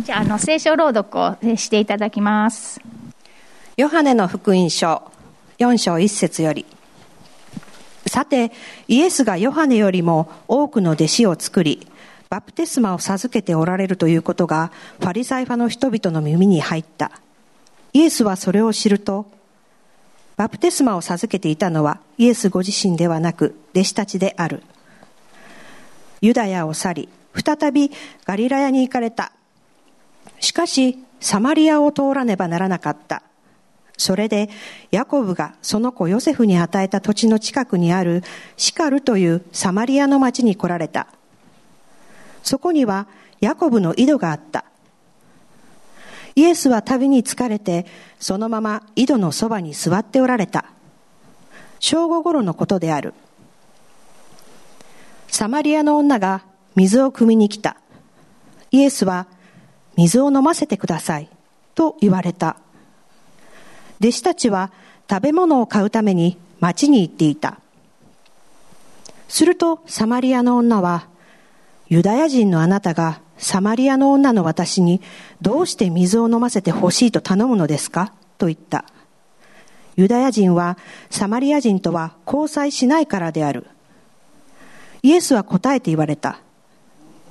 じゃあ、あの、聖書朗読をしていただきます。ヨハネの福音書4章1節より。さて、イエスがヨハネよりも多くの弟子を作り、バプテスマを授けておられるということが、ファリサイ派の人々の耳に入った。イエスはそれを知ると、バプテスマを授けていたのはイエスご自身ではなく弟子たちである。ユダヤを去り、再びガリラヤに行かれた。しかし、サマリアを通らねばならなかった。それで、ヤコブがその子ヨセフに与えた土地の近くにあるシカルというサマリアの町に来られた。そこにはヤコブの井戸があった。イエスは旅に疲れて、そのまま井戸のそばに座っておられた。正午頃のことである。サマリアの女が水を汲みに来た。イエスは、水を飲ませてください。と言われた。弟子たちは食べ物を買うために町に行っていた。するとサマリアの女は、ユダヤ人のあなたがサマリアの女の私にどうして水を飲ませてほしいと頼むのですか？と言った。ユダヤ人はサマリア人とは交際しないからである。イエスは答えて言われた。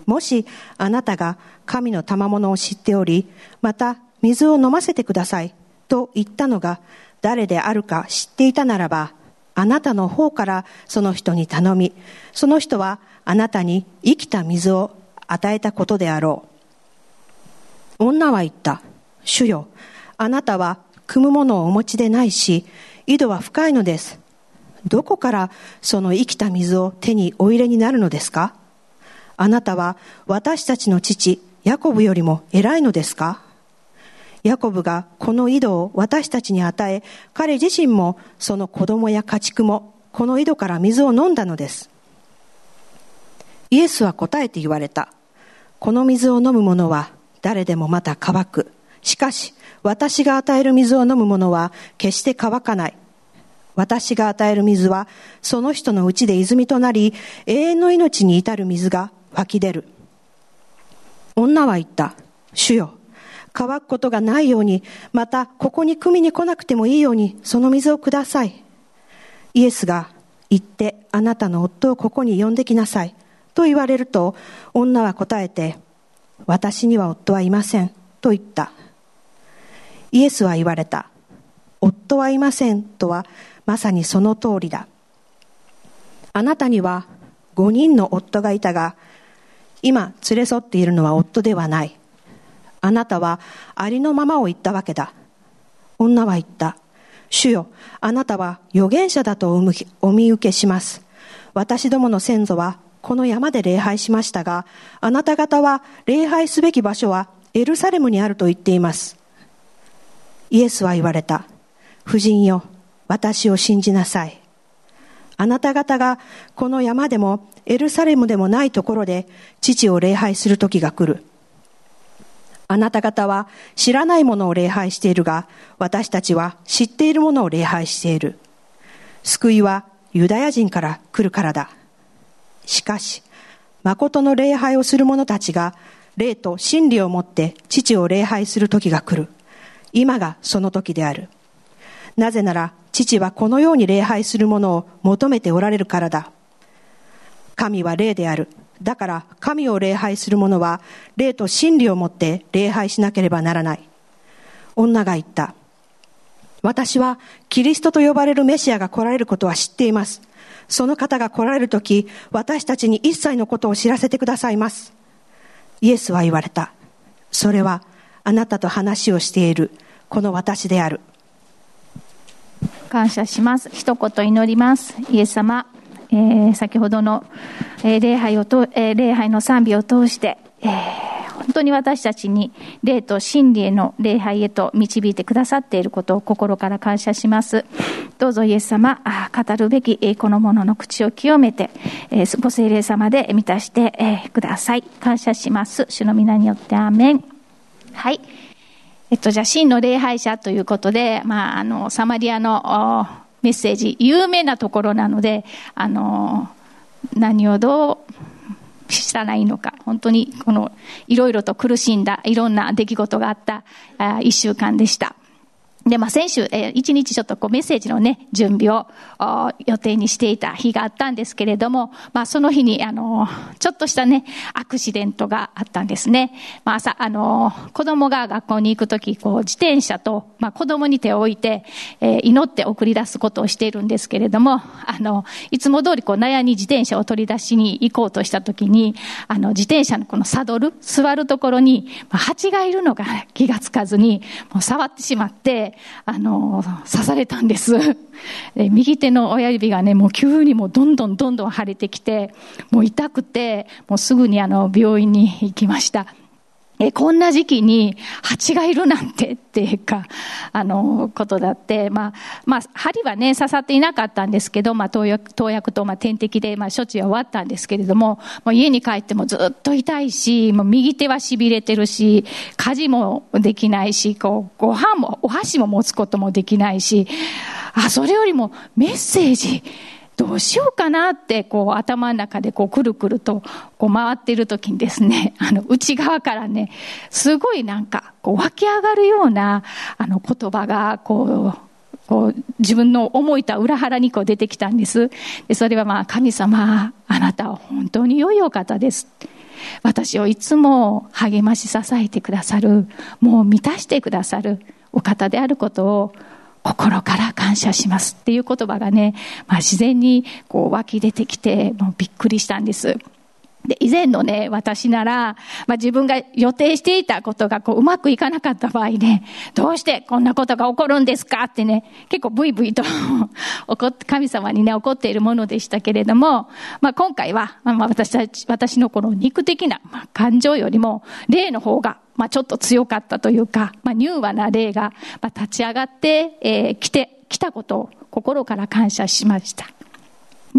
もしあなたが神の賜物を知っており、また水を飲ませてくださいと言ったのが誰であるか知っていたならば、あなたの方からその人に頼み、その人はあなたに生きた水を与えたことであろう。女は言った。主よ、あなたは汲むものをお持ちでないし、井戸は深いのです。どこからその生きた水を手にお入れになるのですか？あなたは私たちの父、ヤコブよりも偉いのですか？ヤコブがこの井戸を私たちに与え、彼自身もその子供や家畜もこの井戸から水を飲んだのです。イエスは答えて言われた。この水を飲む者は誰でもまた乾く。しかし、私が与える水を飲む者は決して乾かない。私が与える水は、その人のうちで泉となり、永遠の命に至る水が湧き出る。女は言った。主よ、乾くことがないように、またここに汲みに来なくてもいいように、その水をください。イエスが、行ってあなたの夫をここに呼んできなさい。と言われると、女は答えて、私には夫はいません。と言った。イエスは言われた。夫はいませんとは、まさにその通りだ。あなたには5人の夫がいたが、今連れ添っているのは夫ではない。あなたはありのままを言ったわけだ。女は言った。主よ、あなたは預言者だとお見受けします。私どもの先祖はこの山で礼拝しましたが、あなた方は礼拝すべき場所はエルサレムにあると言っています。イエスは言われた。夫人よ、私を信じなさい。あなた方がこの山でもエルサレムでもないところで父を礼拝する時が来る。あなた方は知らないものを礼拝しているが、私たちは知っているものを礼拝している。救いはユダヤ人から来るからだ。しかし、誠の礼拝をする者たちが、霊と真理をもって父を礼拝する時が来る。今がその時である。なぜなら、父はこのように礼拝する者を求めておられるからだ。神は霊である。だから、神を礼拝する者は、霊と真理をもって礼拝しなければならない。女が言った。私は、キリストと呼ばれるメシアが来られることは知っています。その方が来られるとき、私たちに一切のことを知らせてくださいます。イエスは言われた。それは、あなたと話をしている、この私である。感謝します。一言祈ります。イエス様、えー、先ほどの、えー、礼拝をと、えー、礼拝の賛美を通して、えー本当に私たちに霊と真理への礼拝へと導いてくださっていることを心から感謝します。どうぞイエス様、あ語るべきえこの者の口を清めてえ、ご精霊様で満たしてえください。感謝します。主の皆によってアーメン。はい。えっと、じゃあ、真の礼拝者ということで、まあ、あの、サマリアのメッセージ、有名なところなので、あの、何をどうしたらいいのか、本当にこのいろいろと苦しんだいろんな出来事があったあ一週間でした。で、まあ、先週、えー、一日ちょっとこうメッセージのね、準備を予定にしていた日があったんですけれども、まあ、その日に、あの、ちょっとしたね、アクシデントがあったんですね。まあ、朝、あの、子供が学校に行くとき、こう、自転車と、まあ、子供に手を置いて、えー、祈って送り出すことをしているんですけれども、あの、いつも通りこう、納屋に自転車を取り出しに行こうとしたときに、あの、自転車のこのサドル、座るところに、まあ、蜂がいるのが気がつかずに、もう触ってしまって、あの、刺されたんです。で右手の親指がね、もう急にもうどんどんどんどん腫れてきて、もう痛くて、もうすぐにあの、病院に行きました。え、こんな時期に蜂がいるなんてっていうか、あの、ことだって、まあ、まあ、針はね、刺さっていなかったんですけど、まあ、投薬、投薬と、まあ、点滴で、まあ、処置は終わったんですけれども、もう家に帰ってもずっと痛いし、もう右手は痺れてるし、家事もできないし、こう、ご飯も、お箸も持つこともできないし、あ、それよりもメッセージ、どうしようかなって、こう、頭の中でこう、くるくると、こう、回っている時にですね、あの、内側からね、すごいなんか、こう、湧き上がるような、あの、言葉が、こう、こう、自分の思いと裏腹にこう出てきたんです。で、それはまあ、神様、あなたは本当に良いお方です。私をいつも励まし支えてくださる、もう満たしてくださるお方であることを心から感謝しますっていう言葉がね、まあ、自然にこう湧き出てきて、もうびっくりしたんです。で、以前のね、私なら、まあ、自分が予定していたことがこううまくいかなかった場合ね、どうしてこんなことが起こるんですかってね、結構ブイブイと 怒、神様にね、怒っているものでしたけれども、まあ、今回は、まあ、私たち、私のこの肉的な、ま、感情よりも、霊の方がまあ、ちょっと強かったというか、まあ、柔和な霊が、ま、立ち上がって、えー、来て、来たことを心から感謝しました。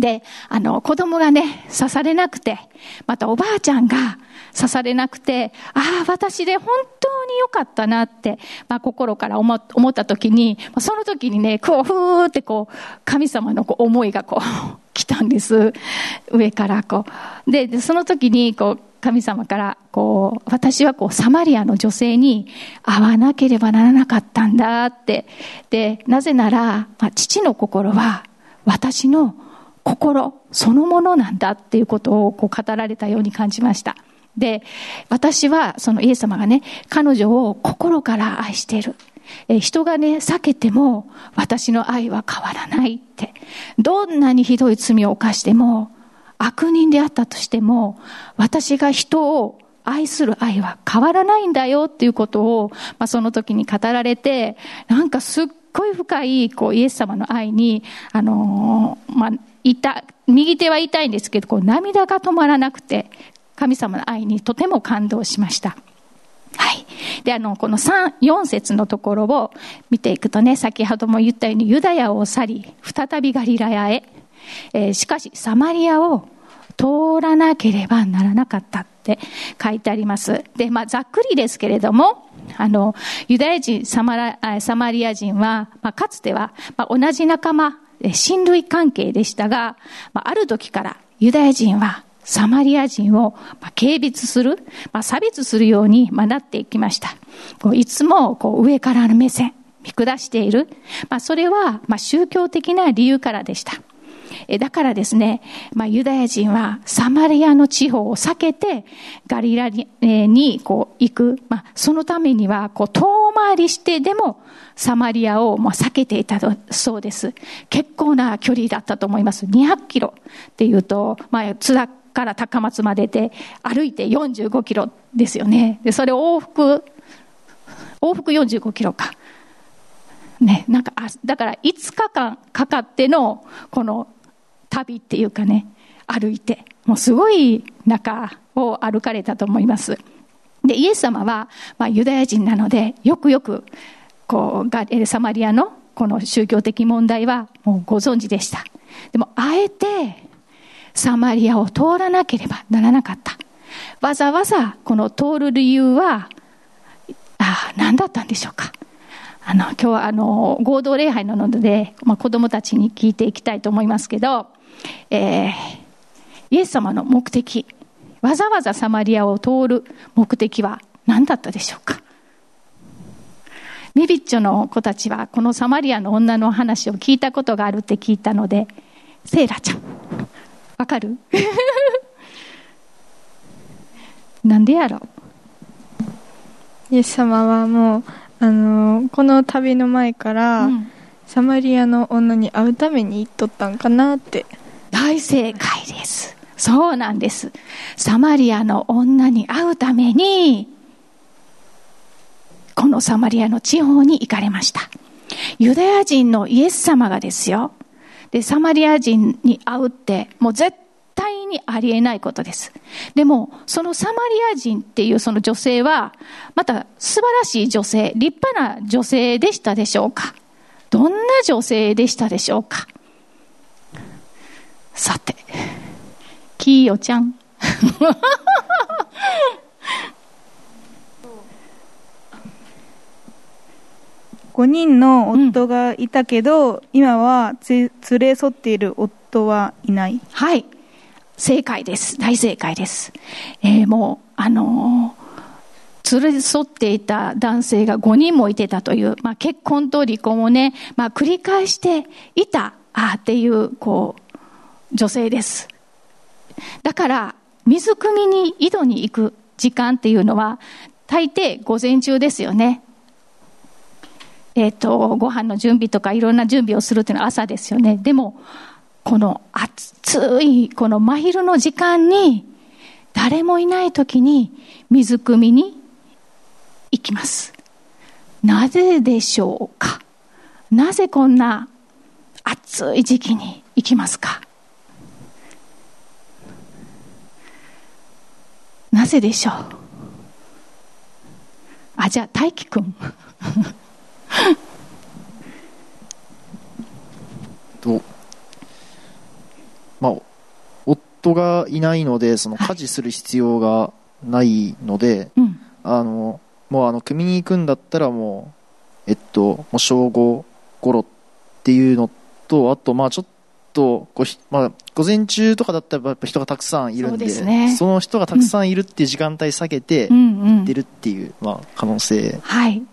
で、あの、子供がね、刺されなくて、またおばあちゃんが刺されなくて、ああ、私で本当に良かったなって、まあ、心から思った時に、その時にね、こう、ふーってこう、神様のこう思いがこう、来たんです。上からこう。で、その時に、こう、神様から、こう、私はこう、サマリアの女性に会わなければならなかったんだって。で、なぜなら、まあ、父の心は、私の心そのものなんだっていうことをこう語られたように感じました。で、私はそのイエス様がね、彼女を心から愛している。え人がね、避けても私の愛は変わらないって。どんなにひどい罪を犯しても、悪人であったとしても、私が人を愛する愛は変わらないんだよっていうことを、まあ、その時に語られて、なんかすっごい深い、こう、イエス様の愛に、あのー、まあ、痛、右手は痛いんですけど、こう、涙が止まらなくて、神様の愛にとても感動しました。はい。で、あの、この3、4節のところを見ていくとね、先ほども言ったように、ユダヤを去り、再びガリラヤへ、えー、しかし、サマリアを通らなければならなかったって書いてあります。で、まあ、ざっくりですけれども、あの、ユダヤ人、サマサマリア人は、まあ、かつては、まあ、同じ仲間、親類関係でしたが、あ、る時からユダヤ人はサマリア人を軽蔑する、差別するようになっていきました。いつも上からの目線、見下している。それは宗教的な理由からでした。だからですね、ユダヤ人はサマリアの地方を避けてガリラにこう行く。そのためには遠回りしてでもサマリアをもう避けていたそうです。結構な距離だったと思います。200キロっていうと、まあ、津田から高松までで歩いて45キロですよね。で、それ往復、往復45キロか。ね、なんか、あだから5日間かかっての、この旅っていうかね、歩いて、もうすごい中を歩かれたと思います。で、イエス様は、まあ、ユダヤ人なので、よくよく、こう、ガエルサマリアのこの宗教的問題はもうご存知でした。でも、あえて、サマリアを通らなければならなかった。わざわざこの通る理由は、ああ、何だったんでしょうか。あの、今日はあの、合同礼拝なので、まあ、子供たちに聞いていきたいと思いますけど、えー、イエス様の目的、わざわざサマリアを通る目的は何だったでしょうかメビッチョの子たちはこのサマリアの女の話を聞いたことがあるって聞いたので、セイラちゃん、わかる？なんでやろ？イエス様はもう、あのこの旅の前から、うん、サマリアの女に会うために行っとったんかなって。大正解です。そうなんです。サマリアの女に会うために、このサマリアの地方に行かれました。ユダヤ人のイエス様がですよ。で、サマリア人に会うって、もう絶対にありえないことです。でも、そのサマリア人っていうその女性は、また素晴らしい女性、立派な女性でしたでしょうか？どんな女性でしたでしょうか？さて、キーヨちゃん。5人の夫がいたけど、うん、今は連れ添っている夫はいない。はい。正解です。大正解です、えー、もうあのー、連れ添っていた男性が5人もいてたという、まあ、結婚と離婚をね、まあ、繰り返していたあっていうこう女性です。だから水汲みに井戸に行く時間っていうのは大抵午前中ですよねえっ、ー、と、ご飯の準備とかいろんな準備をするっていうのは朝ですよね。でも、この暑い、この真昼の時間に、誰もいない時に水汲みに行きます。なぜでしょうか？なぜこんな暑い時期に行きますか？なぜでしょう？あ、じゃあ大輝くん。と、まあ、夫がいないので、その家事する必要がないので、はいあの、もうあの、組に行くんだったらもう、えっと、もう正午頃っていうのと、あと、まあちょっとこう、まあ、午前中とかだったらやっぱ人がたくさんいるんで、そね、その人がたくさんいるっていう時間帯下げて、行ってるっていう、まあ、可能性、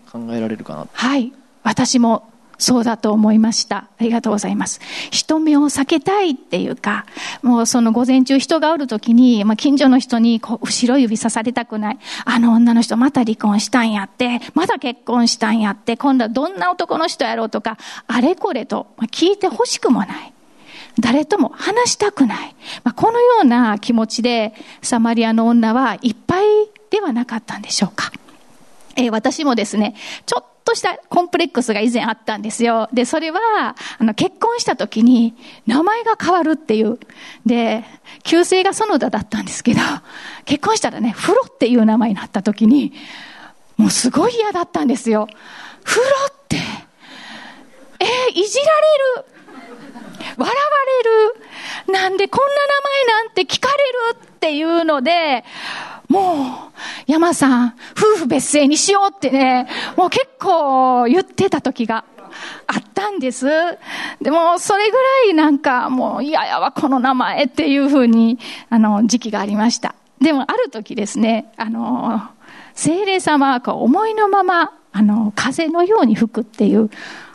考えられるかな、はい。私もそうだと思いました。ありがとうございます。人目を避けたいっていうか、もうその午前中人がおるときに、まあ、近所の人にこう後ろ指さされたくない。あの女の人また離婚したんやって、まだ結婚したんやって、今度はどんな男の人やろうとか、あれこれと聞いてほしくもない。誰とも話したくない。まあ、このような気持ちで、サマリアの女はいっぱいではなかったんでしょうか。え、私もですね、ちょっとしたコンプレックスが以前あったんですよ。で、それは、あの、結婚した時に名前が変わるっていう。で、旧姓が園田だったんですけど、結婚したらね、風呂っていう名前になった時に、もうすごい嫌だったんですよ。風呂って、えー、いじられる。笑われる。なんでこんな名前なんて聞かれるっていうので、もう、山さん、夫婦別姓にしようってね、もう結構言ってた時があったんです。でも、それぐらいなんか、もう嫌やわ、この名前っていうふうに、あの、時期がありました。でも、ある時ですね、あの、精霊様が思いのまま、あの、風のように吹くっていう、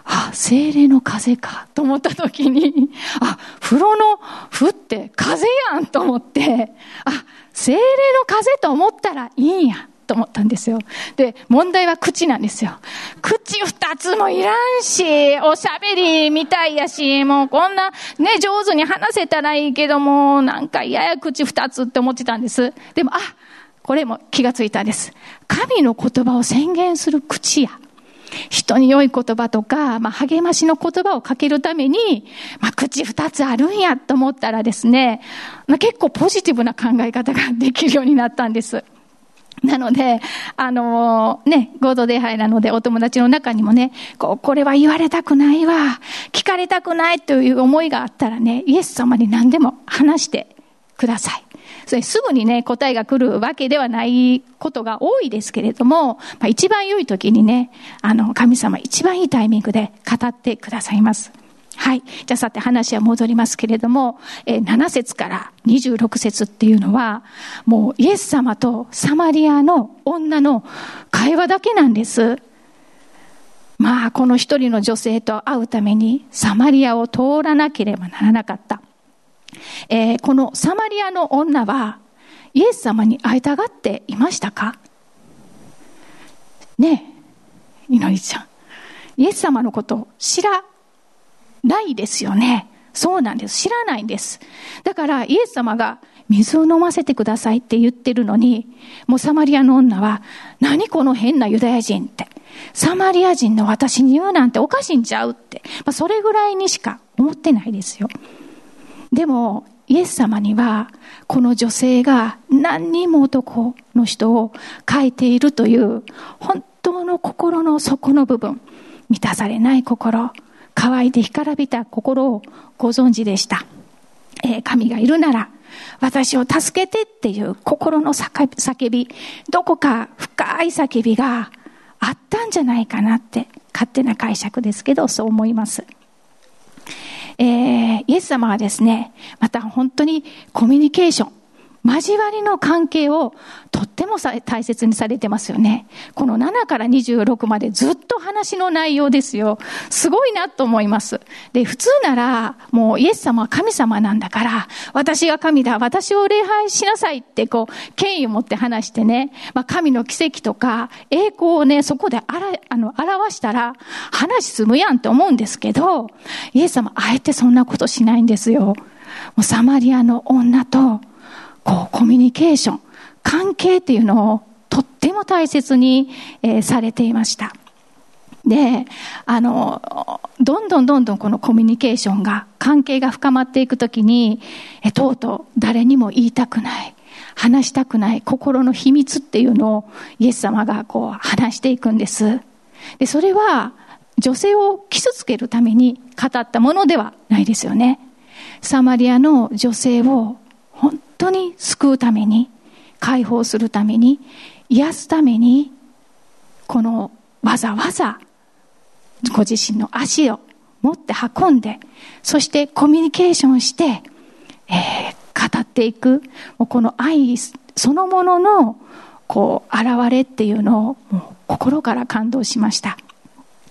あ、精霊の風かと思った時に、あ、風呂の風って風やんと思って、あ、精霊の風と思ったらいいんや。と思ったんですよ。で、問題は口なんですよ。口二つもいらんし、おしゃべりみたいやし、もうこんなね、上手に話せたらいいけども、なんか嫌や口二つって思ってたんです。でも、あ、これも気がついたんです。神の言葉を宣言する口や。人に良い言葉とか、まあ、励ましの言葉をかけるために、まあ、口二つあるんやと思ったらですね、まあ、結構ポジティブな考え方ができるようになったんです。なので、あのー、ね、合同礼拝なのでお友達の中にもね、こう、これは言われたくないわ、聞かれたくないという思いがあったらね、イエス様に何でも話してください。それすぐにね、答えが来るわけではないことが多いですけれども、まあ、一番良い時にね、あの、神様一番いいタイミングで語ってくださいます。はい。じゃあさて話は戻りますけれども、えー、7節から26節っていうのは、もうイエス様とサマリアの女の会話だけなんです。まあ、この一人の女性と会うためにサマリアを通らなければならなかった。えー、このサマリアの女はイエス様に会いたがっていましたか？ねえ、いのりちゃん。イエス様のこと知らないですよね。そうなんです。知らないんです。だからイエス様が水を飲ませてくださいって言ってるのに、もうサマリアの女は、何この変なユダヤ人って。サマリア人の私に言うなんておかしいんちゃうって。まあ、それぐらいにしか思ってないですよ。でも、イエス様には、この女性が何人も男の人を書いているという、本当の心の底の部分、満たされない心、乾いて干からびた心をご存知でした。えー、神がいるなら、私を助けてっていう心の叫び、どこか深い叫びがあったんじゃないかなって勝手な解釈ですけどそう思います。えー、イエス様はですね、また本当にコミュニケーション、交わりの関係をとっても大切にされてますよね。この7から26までずっと話の内容ですよ。すごいなと思います。で、普通なら、もうイエス様は神様なんだから、私が神だ、私を礼拝しなさいってこう、権威を持って話してね、まあ、神の奇跡とか、栄光をね、そこであら、あの、表したら、話済むやんって思うんですけど、イエス様、あえてそんなことしないんですよ。もうサマリアの女と、こう、コミュニケーション、関係っていうのをとっても大切に、えー、されていました。で、あの、どんどんどんどんこのコミュニケーションが、関係が深まっていくときに、え、とうとう誰にも言いたくない、話したくない心の秘密っていうのをイエス様がこう話していくんです。で、それは女性を傷つけるために語ったものではないですよね。サマリアの女性を本当に救うために、解放するために、癒すために、このわざわざご自身の足を持って運んで、そしてコミュニケーションして、えー、語っていく、もうこの愛そのものの、こう、現れっていうのを、心から感動しました。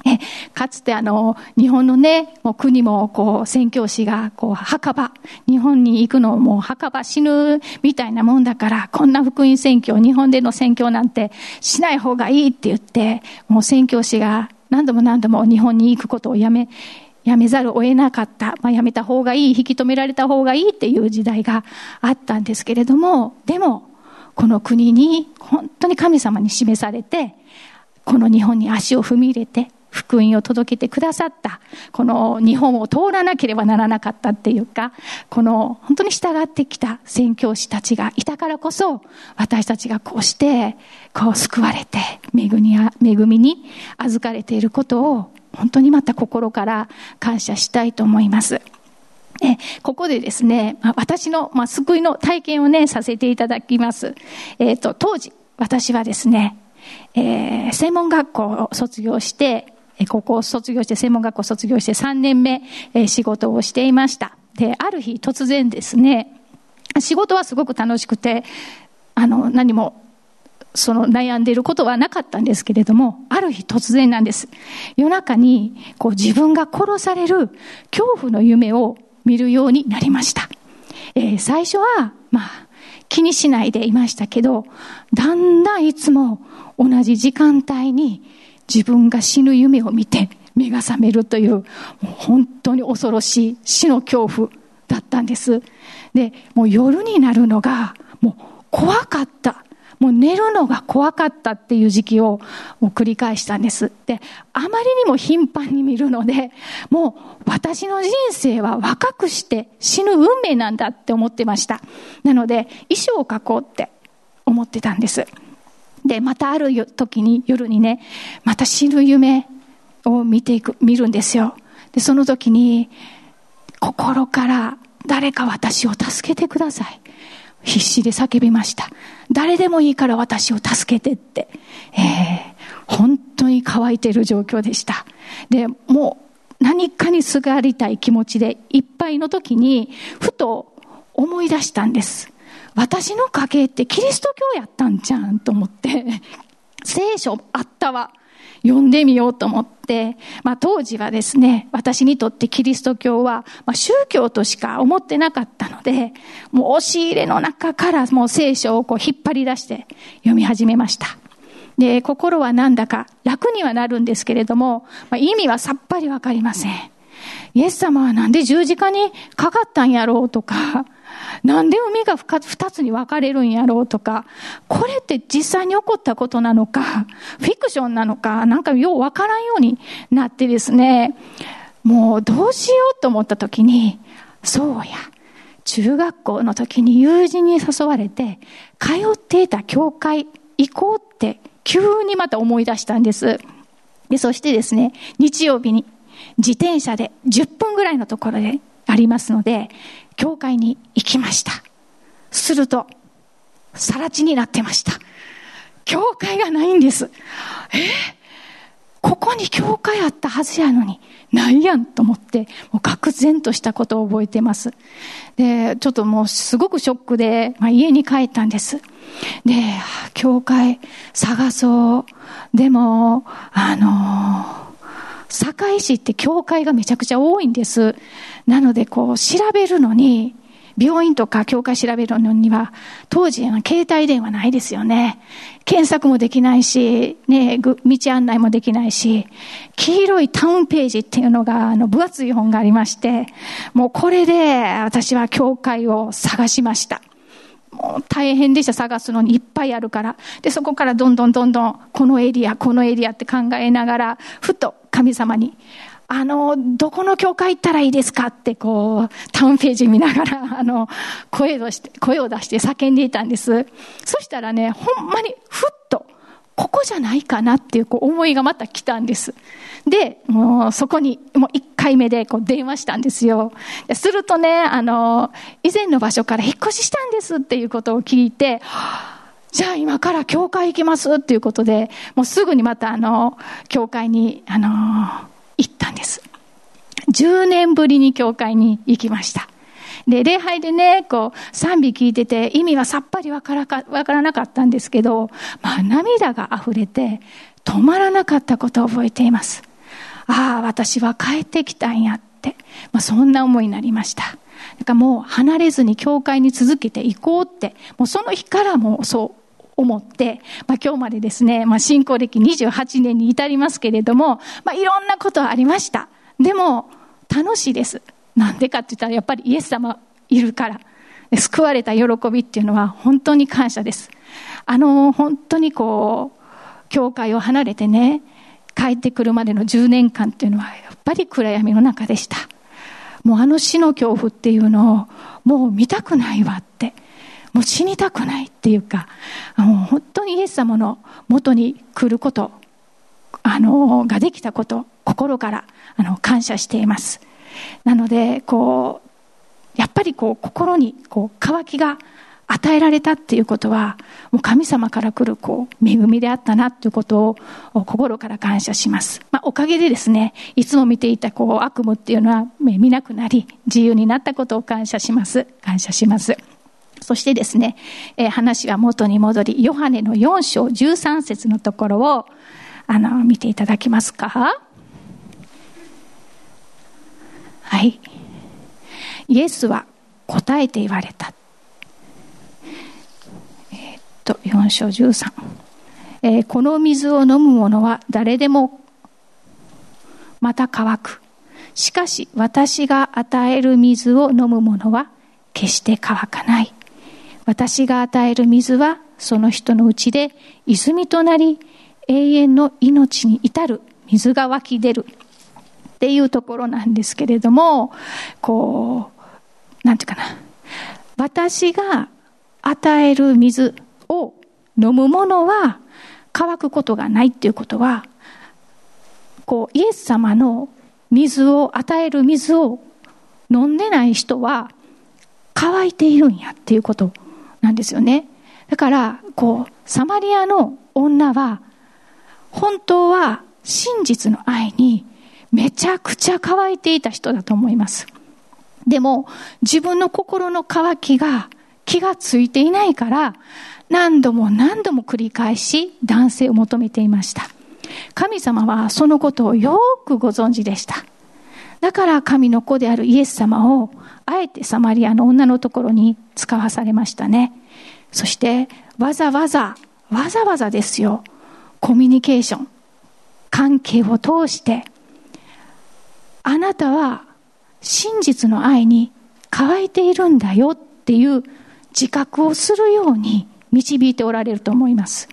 えかつてあの、日本のね、もう国もこう、宣教師がこう、墓場、日本に行くのも墓場死ぬみたいなもんだから、こんな福音宣教、日本での宣教なんてしない方がいいって言って、もう宣教師が何度も何度も日本に行くことをやめ、やめざるを得なかった。まあ、やめた方がいい、引き止められた方がいいっていう時代があったんですけれども、でも、この国に本当に神様に示されて、この日本に足を踏み入れて、福音を届けてくださった、この日本を通らなければならなかったっていうか、この本当に従ってきた宣教師たちがいたからこそ、私たちがこうして、こう救われて、恵み恵みに預かれていることを、本当にまた心から感謝したいと思います。えここでですね、私の、まあ、救いの体験をね、させていただきます。えっ、ー、と、当時、私はですね、えー、専門学校を卒業して、高校を卒業して、専門学校卒業して3年目、え仕事をしていました。で、ある日突然ですね、仕事はすごく楽しくて、あの、何も、その悩んでいることはなかったんですけれども、ある日突然なんです。夜中に、こう自分が殺される恐怖の夢を見るようになりました。えー、最初は、まあ、気にしないでいましたけど、だんだんいつも同じ時間帯に自分が死ぬ夢を見て目が覚めるという、もう本当に恐ろしい死の恐怖だったんです。で、もう夜になるのがもう怖かった。もう寝るのが怖かったっていう時期をもう繰り返したんです。で、あまりにも頻繁に見るので、もう私の人生は若くして死ぬ運命なんだって思ってました。なので、遺書を書こうって思ってたんです。で、またある時に夜にね、また死ぬ夢を見ていく、見るんですよ。で、その時に、心から誰か私を助けてください。必死で叫びました。誰でもいいから私を助けてって。えー、本当に乾いている状況でした。で、もう何かにすがりたい気持ちでいっぱいの時に、ふと思い出したんです。私の家系ってキリスト教やったんじゃんと思って、聖書あったわ。読んでみようと思って、まあ当時はですね、私にとってキリスト教は、まあ、宗教としか思ってなかったので、もう押し入れの中からもう聖書をこう引っ張り出して読み始めました。で、心はなんだか楽にはなるんですけれども、まあ、意味はさっぱりわかりません。イエス様はなんで十字架にかかったんやろうとか、なんで海が二つに分かれるんやろうとか、これって実際に起こったことなのか、フィクションなのか、なんかよう分からんようになってですね、もうどうしようと思った時に、そうや、中学校の時に友人に誘われて、通っていた教会行こうって急にまた思い出したんです。で、そしてですね、日曜日に自転車で10分ぐらいのところでありますので、教会に行きました。すると、更地になってました。教会がないんです。え？ー、ここに教会あったはずやのに、ないやんと思って、もう愕然としたことを覚えてます。で、ちょっともうすごくショックで、まあ、家に帰ったんです。で、教会探そう。でも、あの堺市って教会がめちゃくちゃ多いんです。なので、こう、調べるのに、病院とか教会調べるのには、当時は、携帯電話ないですよね。検索もできないし、ね、道案内もできないし、黄色いタウンページっていうのが、あの、分厚い本がありまして、もうこれで私は教会を探しました。もう大変でした、探すのにいっぱいあるから。で、そこからどんどんどんどん、このエリア、このエリアって考えながら、ふっと神様に、あの、どこの教会行ったらいいですかって、こう、タウンページ見ながら、あの、声を出して、声を出して叫んでいたんです。そしたらね、ほんまに、ふっと、ここじゃないかなっていうこう思いがまた来たんです。で、もうそこに、もう1回目でこう電話したんですよ。するとね、あの、以前の場所から引っ越ししたんですっていうことを聞いて、じゃあ今から教会行きますっていうことで、もうすぐにまたあの、教会に、あの、行ったんです。10年ぶりに教会に行きました。で、礼拝でね、こう、賛美聞いてて、意味はさっぱりわからか、わからなかったんですけど、まあ、涙が溢れて、止まらなかったことを覚えています。ああ、私は帰ってきたんやって、まあ、そんな思いになりました。だかもう離れずに教会に続けていこうって、もうその日からもそう思って、まあ、今日までですね、まあ、信仰歴28年に至りますけれども、まあ、いろんなことはありました。でも、楽しいです。なんでかって言ったら、やっぱりイエス様いるから。救われた喜びっていうのは本当に感謝です。あの、本当にこう、教会を離れてね、帰ってくるまでの10年間っていうのは、やっぱり暗闇の中でした。もうあの死の恐怖っていうのを、もう見たくないわって。もう死にたくないっていうか、もう本当にイエス様の元に来ること、あの、ができたこと、心から、あの、感謝しています。なので、こう、やっぱりこう、心に、こう、渇きが与えられたっていうことは、もう神様から来る、こう、恵みであったなっていうことを、心から感謝します。まあ、おかげでですね、いつも見ていた、こう、悪夢っていうのは見なくなり、自由になったことを感謝します。感謝します。そしてですね、えー、話は元に戻り、ヨハネの4章13節のところを、あの、見ていただけますか？はい。イエスは答えて言われた。えー、っと、4章13。えー、この水を飲む者は誰でもまた乾く。しかし私が与える水を飲む者は決して乾かない。私が与える水はその人のうちで泉となり永遠の命に至る水が湧き出る。っていうところなんですけれども、こう、なんていうかな。私が与える水を飲むものは乾くことがないっていうことは、こう、イエス様の水を、与える水を飲んでない人は乾いているんやっていうことなんですよね。だから、こう、サマリアの女は、本当は真実の愛にめちゃくちゃ乾いていた人だと思います。でも、自分の心の渇きが気がついていないから、何度も何度も繰り返し男性を求めていました。神様はそのことをよくご存知でした。だから神の子であるイエス様をあえてサマリアの女のところに使わされましたね。そしてわざわざ、わざわざですよ、コミュニケーション、関係を通して、あなたは真実の愛に乾いているんだよっていう自覚をするように導いておられると思います。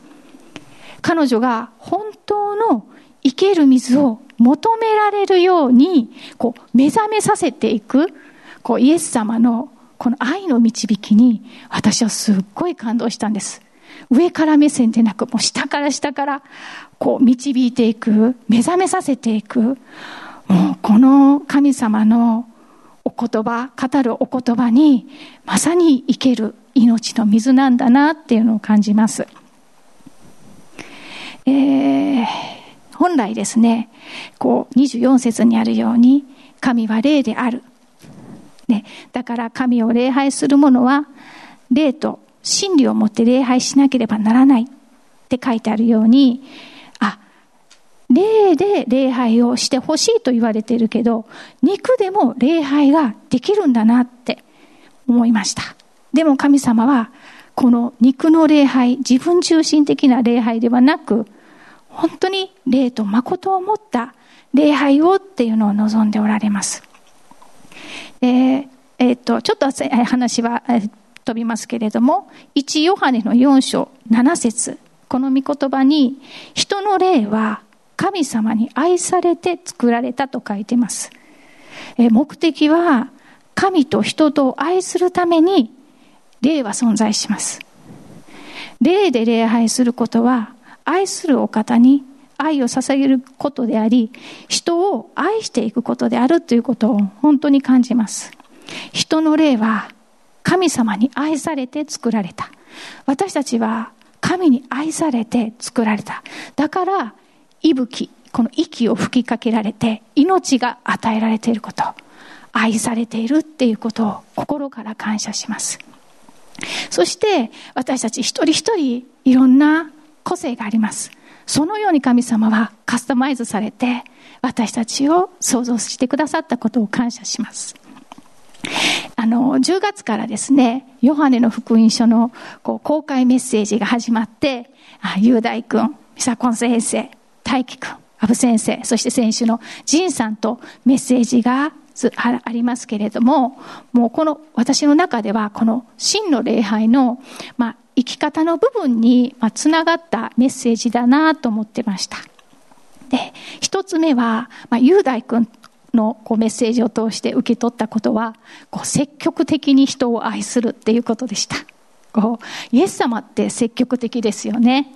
彼女が本当の生ける水を求められるように、こう、目覚めさせていく、こう、イエス様のこの愛の導きに、私はすっごい感動したんです。上から目線でなく、もう下から下から、こう、導いていく、目覚めさせていく、もう、この神様のお言葉、語るお言葉に、まさに生ける命の水なんだなっていうのを感じます。えー、本来ですね、こう、24節にあるように、神は霊である。ね、だから神を礼拝する者は、霊と真理を持って礼拝しなければならないって書いてあるように、霊で礼拝をしてほしいと言われているけど、肉でも礼拝ができるんだなって思いました。でも神様は、この肉の礼拝、自分中心的な礼拝ではなく、本当に霊と誠を持った礼拝をっていうのを望んでおられます。えー、えー、っと、ちょっと話は、飛びますけれども、1ヨハネの4章7節この御言葉に、人の霊は神様に愛されて作られたと書いています。目的は、神と人とを愛するために、霊は存在します。霊で礼拝することは、愛するお方に愛を捧げることであり、人を愛していくことであるということを本当に感じます。人の霊は神様に愛されて作られた。私たちは神に愛されて作られた。だから、息吹、この息を吹きかけられて、命が与えられていること、愛されているっていうことを心から感謝します。そして、私たち一人一人いろんな個性があります。そのように神様はカスタマイズされて私たちを創造してくださったことを感謝します。あの、10月からですね、ヨハネの福音書のこう公開メッセージが始まって、あ雄大君、ミサコン先生、大輝君、アブ先生、そして選手のジンさんとメッセージがありますけれども、もうこの私の中ではこの真の礼拝の、まあ、生き方の部分につながったメッセージだなと思ってました。で、一つ目は、まあ、雄大君のこうメッセージを通して受け取ったことは、こう積極的に人を愛するっていうことでした。こうイエス様って積極的ですよね。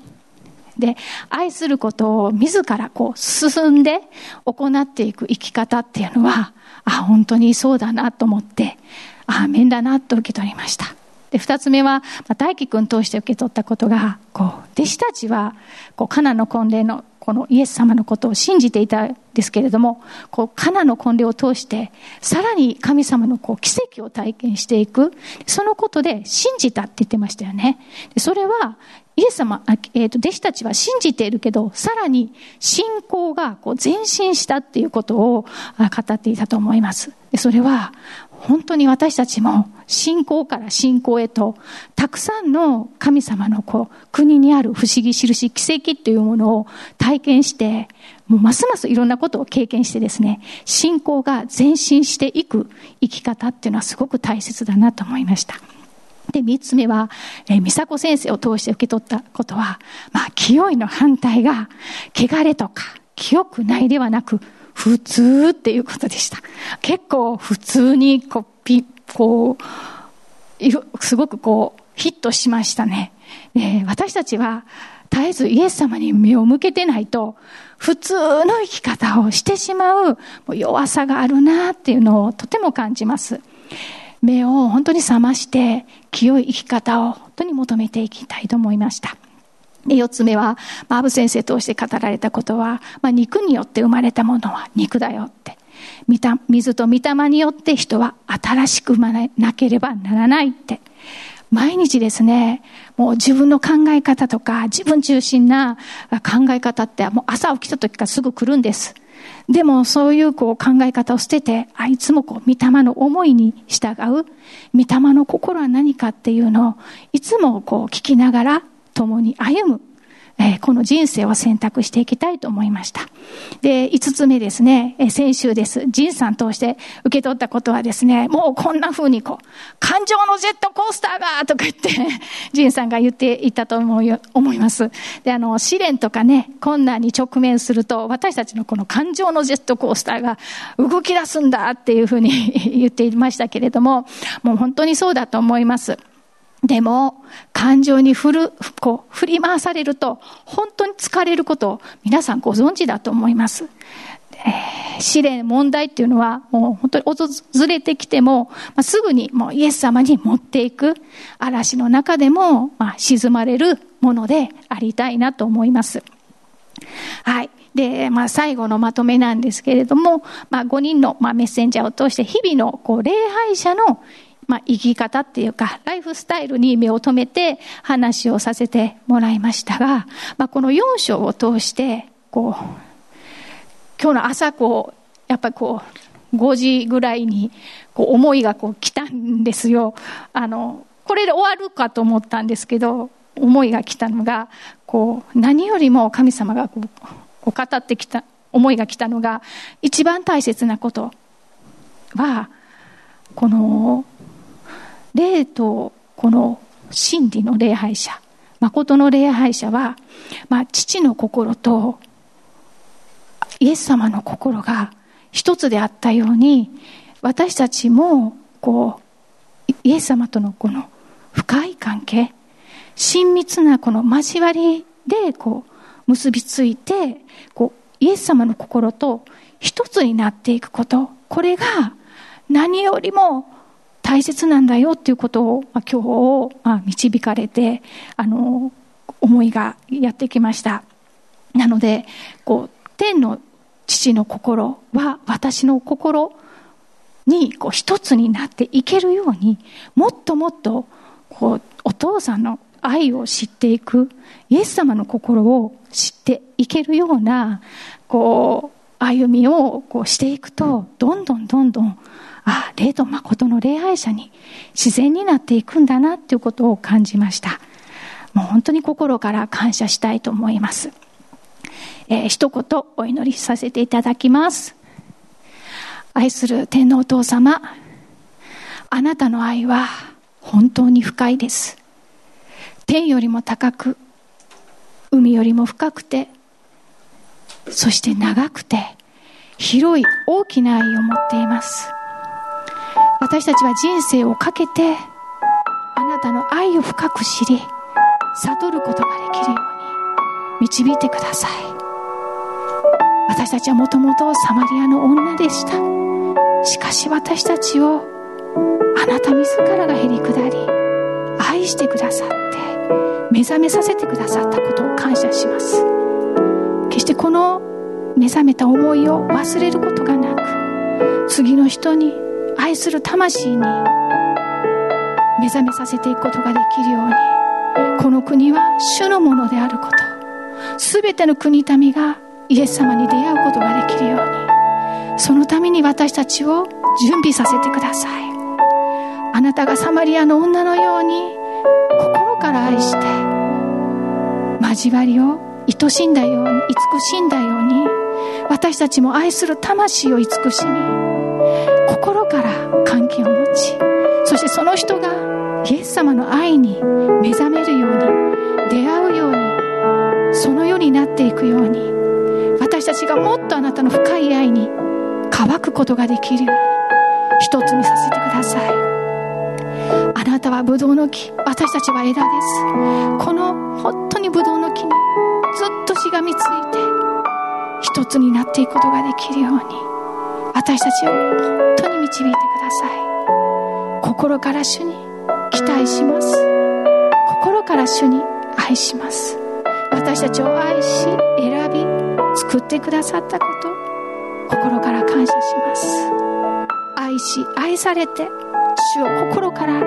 で、愛することを自らこう進んで行っていく生き方っていうのは、あ、本当にそうだなと思って、あ、面だなと受け取りました。で、二つ目は、大輝くん通して受け取ったことが、こう、弟子たちは、こう、カナの婚礼の、このイエス様のことを信じていたんですけれども、こう、カナの婚礼を通して、さらに神様のこう、奇跡を体験していく、そのことで信じたって言ってましたよね。それは、イエス様、えー、と弟子たちは信じているけど、さらに信仰がこう前進したっていうことを語っていたと思います。それは、本当に私たちも信仰から信仰へと、たくさんの神様のこう国にある不思議印、奇跡というものを体験して、もうますますいろんなことを経験してですね、信仰が前進していく生き方っていうのはすごく大切だなと思いました。で、三つ目は、えー、美佐子先生を通して受け取ったことは、まあ、清いの反対が、汚れとか、清くないではなく、普通っていうことでした。結構普通にこう、ピこう、すごくこう、ヒットしましたね。で私たちは絶えずイエス様に目を向けてないと、普通の生き方をしてしまう弱さがあるなっていうのをとても感じます。目を本当に覚まして、清い生き方を本当に求めていきたいと思いました。四つ目は、まあ、アブ先生通して語られたことは、まあ、肉によって生まれたものは肉だよって。水と御霊によって人は新しく生まれなければならないって。毎日ですね、もう自分の考え方とか、自分中心な考え方って、もう朝起きた時からすぐ来るんです。でもそういうこう考え方を捨てて、あいつもこう、御霊の思いに従う。御霊の心は何かっていうのを、いつもこう聞きながら共に歩む。えー、この人生を選択していきたいと思いました。で、五つ目ですね、えー、先週です。仁さん通して受け取ったことはですね、もうこんな風にこう、感情のジェットコースターがとか言って、仁さんが言っていたと思い思います。で、あの、試練とかね、困難に直面すると、私たちのこの感情のジェットコースターが動き出すんだっていう風に 言っていましたけれども、もう本当にそうだと思います。でも、感情に振る、こう、振り回されると、本当に疲れることを皆さんご存知だと思います。えー、試練、問題っていうのは、もう本当に訪れてきても、まあ、すぐにもうイエス様に持っていく、嵐の中でも、まあ、沈まれるものでありたいなと思います。はい。で、まあ、最後のまとめなんですけれども、まあ、5人の、まあ、メッセンジャーを通して、日々の、こう、礼拝者のまあ、生き方っていうか、ライフスタイルに目を留めて話をさせてもらいましたが、まあ、この4章を通して、こう、今日の朝こう、やっぱこう、5時ぐらいに、こう、思いがこう来たんですよ。あの、これで終わるかと思ったんですけど、思いが来たのが、こう、何よりも神様がこう、こう語ってきた、思いが来たのが、一番大切なことは、この霊とこの真理の礼拝者、誠の礼拝者は、まあ、父の心とイエス様の心が一つであったように、私たちも、こう、イエス様とのこの深い関係、親密なこの交わりで、こう、結びついて、こう、イエス様の心と一つになっていくこと、これが何よりも大切なんだよっていうことを、まあ、今日、まあ、導かれて、あの、思いがやってきました。なので、こう、天の父の心は私の心にこう一つになっていけるように、もっともっと、こう、お父さんの愛を知っていく、イエス様の心を知っていけるような、こう、歩みをこうしていくと、どんどんどんどんああ、霊と誠の礼拝者に自然になっていくんだなっていうことを感じました。もう本当に心から感謝したいと思います。えー、一言お祈りさせていただきます。愛する天皇お父様、あなたの愛は本当に深いです。天よりも高く、海よりも深くて、そして長くて、広い大きな愛を持っています。私たちは人生をかけてあなたの愛を深く知り悟ることができるように導いてください。私たちはもともとサマリアの女でした。しかし私たちをあなた自らがへり下り愛してくださって目覚めさせてくださったことを感謝します。決してこの目覚めた思いを忘れることがなく次の人に愛する魂に目覚めさせていくことができるようにこの国は主のものであること全ての国民がイエス様に出会うことができるようにそのために私たちを準備させてください。あなたがサマリアの女のように心から愛して交わりを愛しんだように慈しんだように私たちも愛する魂を慈しみ心から関係を持ちそしてその人がイエス様の愛に目覚めるように出会うようにそのようになっていくように私たちがもっとあなたの深い愛に乾くことができるように一つにさせてください。あなたはブドウの木私たちは枝です。この本当にブドウの木にずっとしがみついて一つになっていくことができるように私たちを本当に導いてください。心から主に期待します。心から主に愛します。私たちを愛し選び作ってくださったこと心から感謝します。愛し愛されて主を心から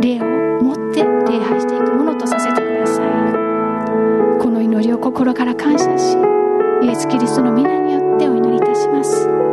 礼を持って礼拝していくものとさせてください。この祈りを心から感謝しイエス・キリストの皆によってお祈りいたします。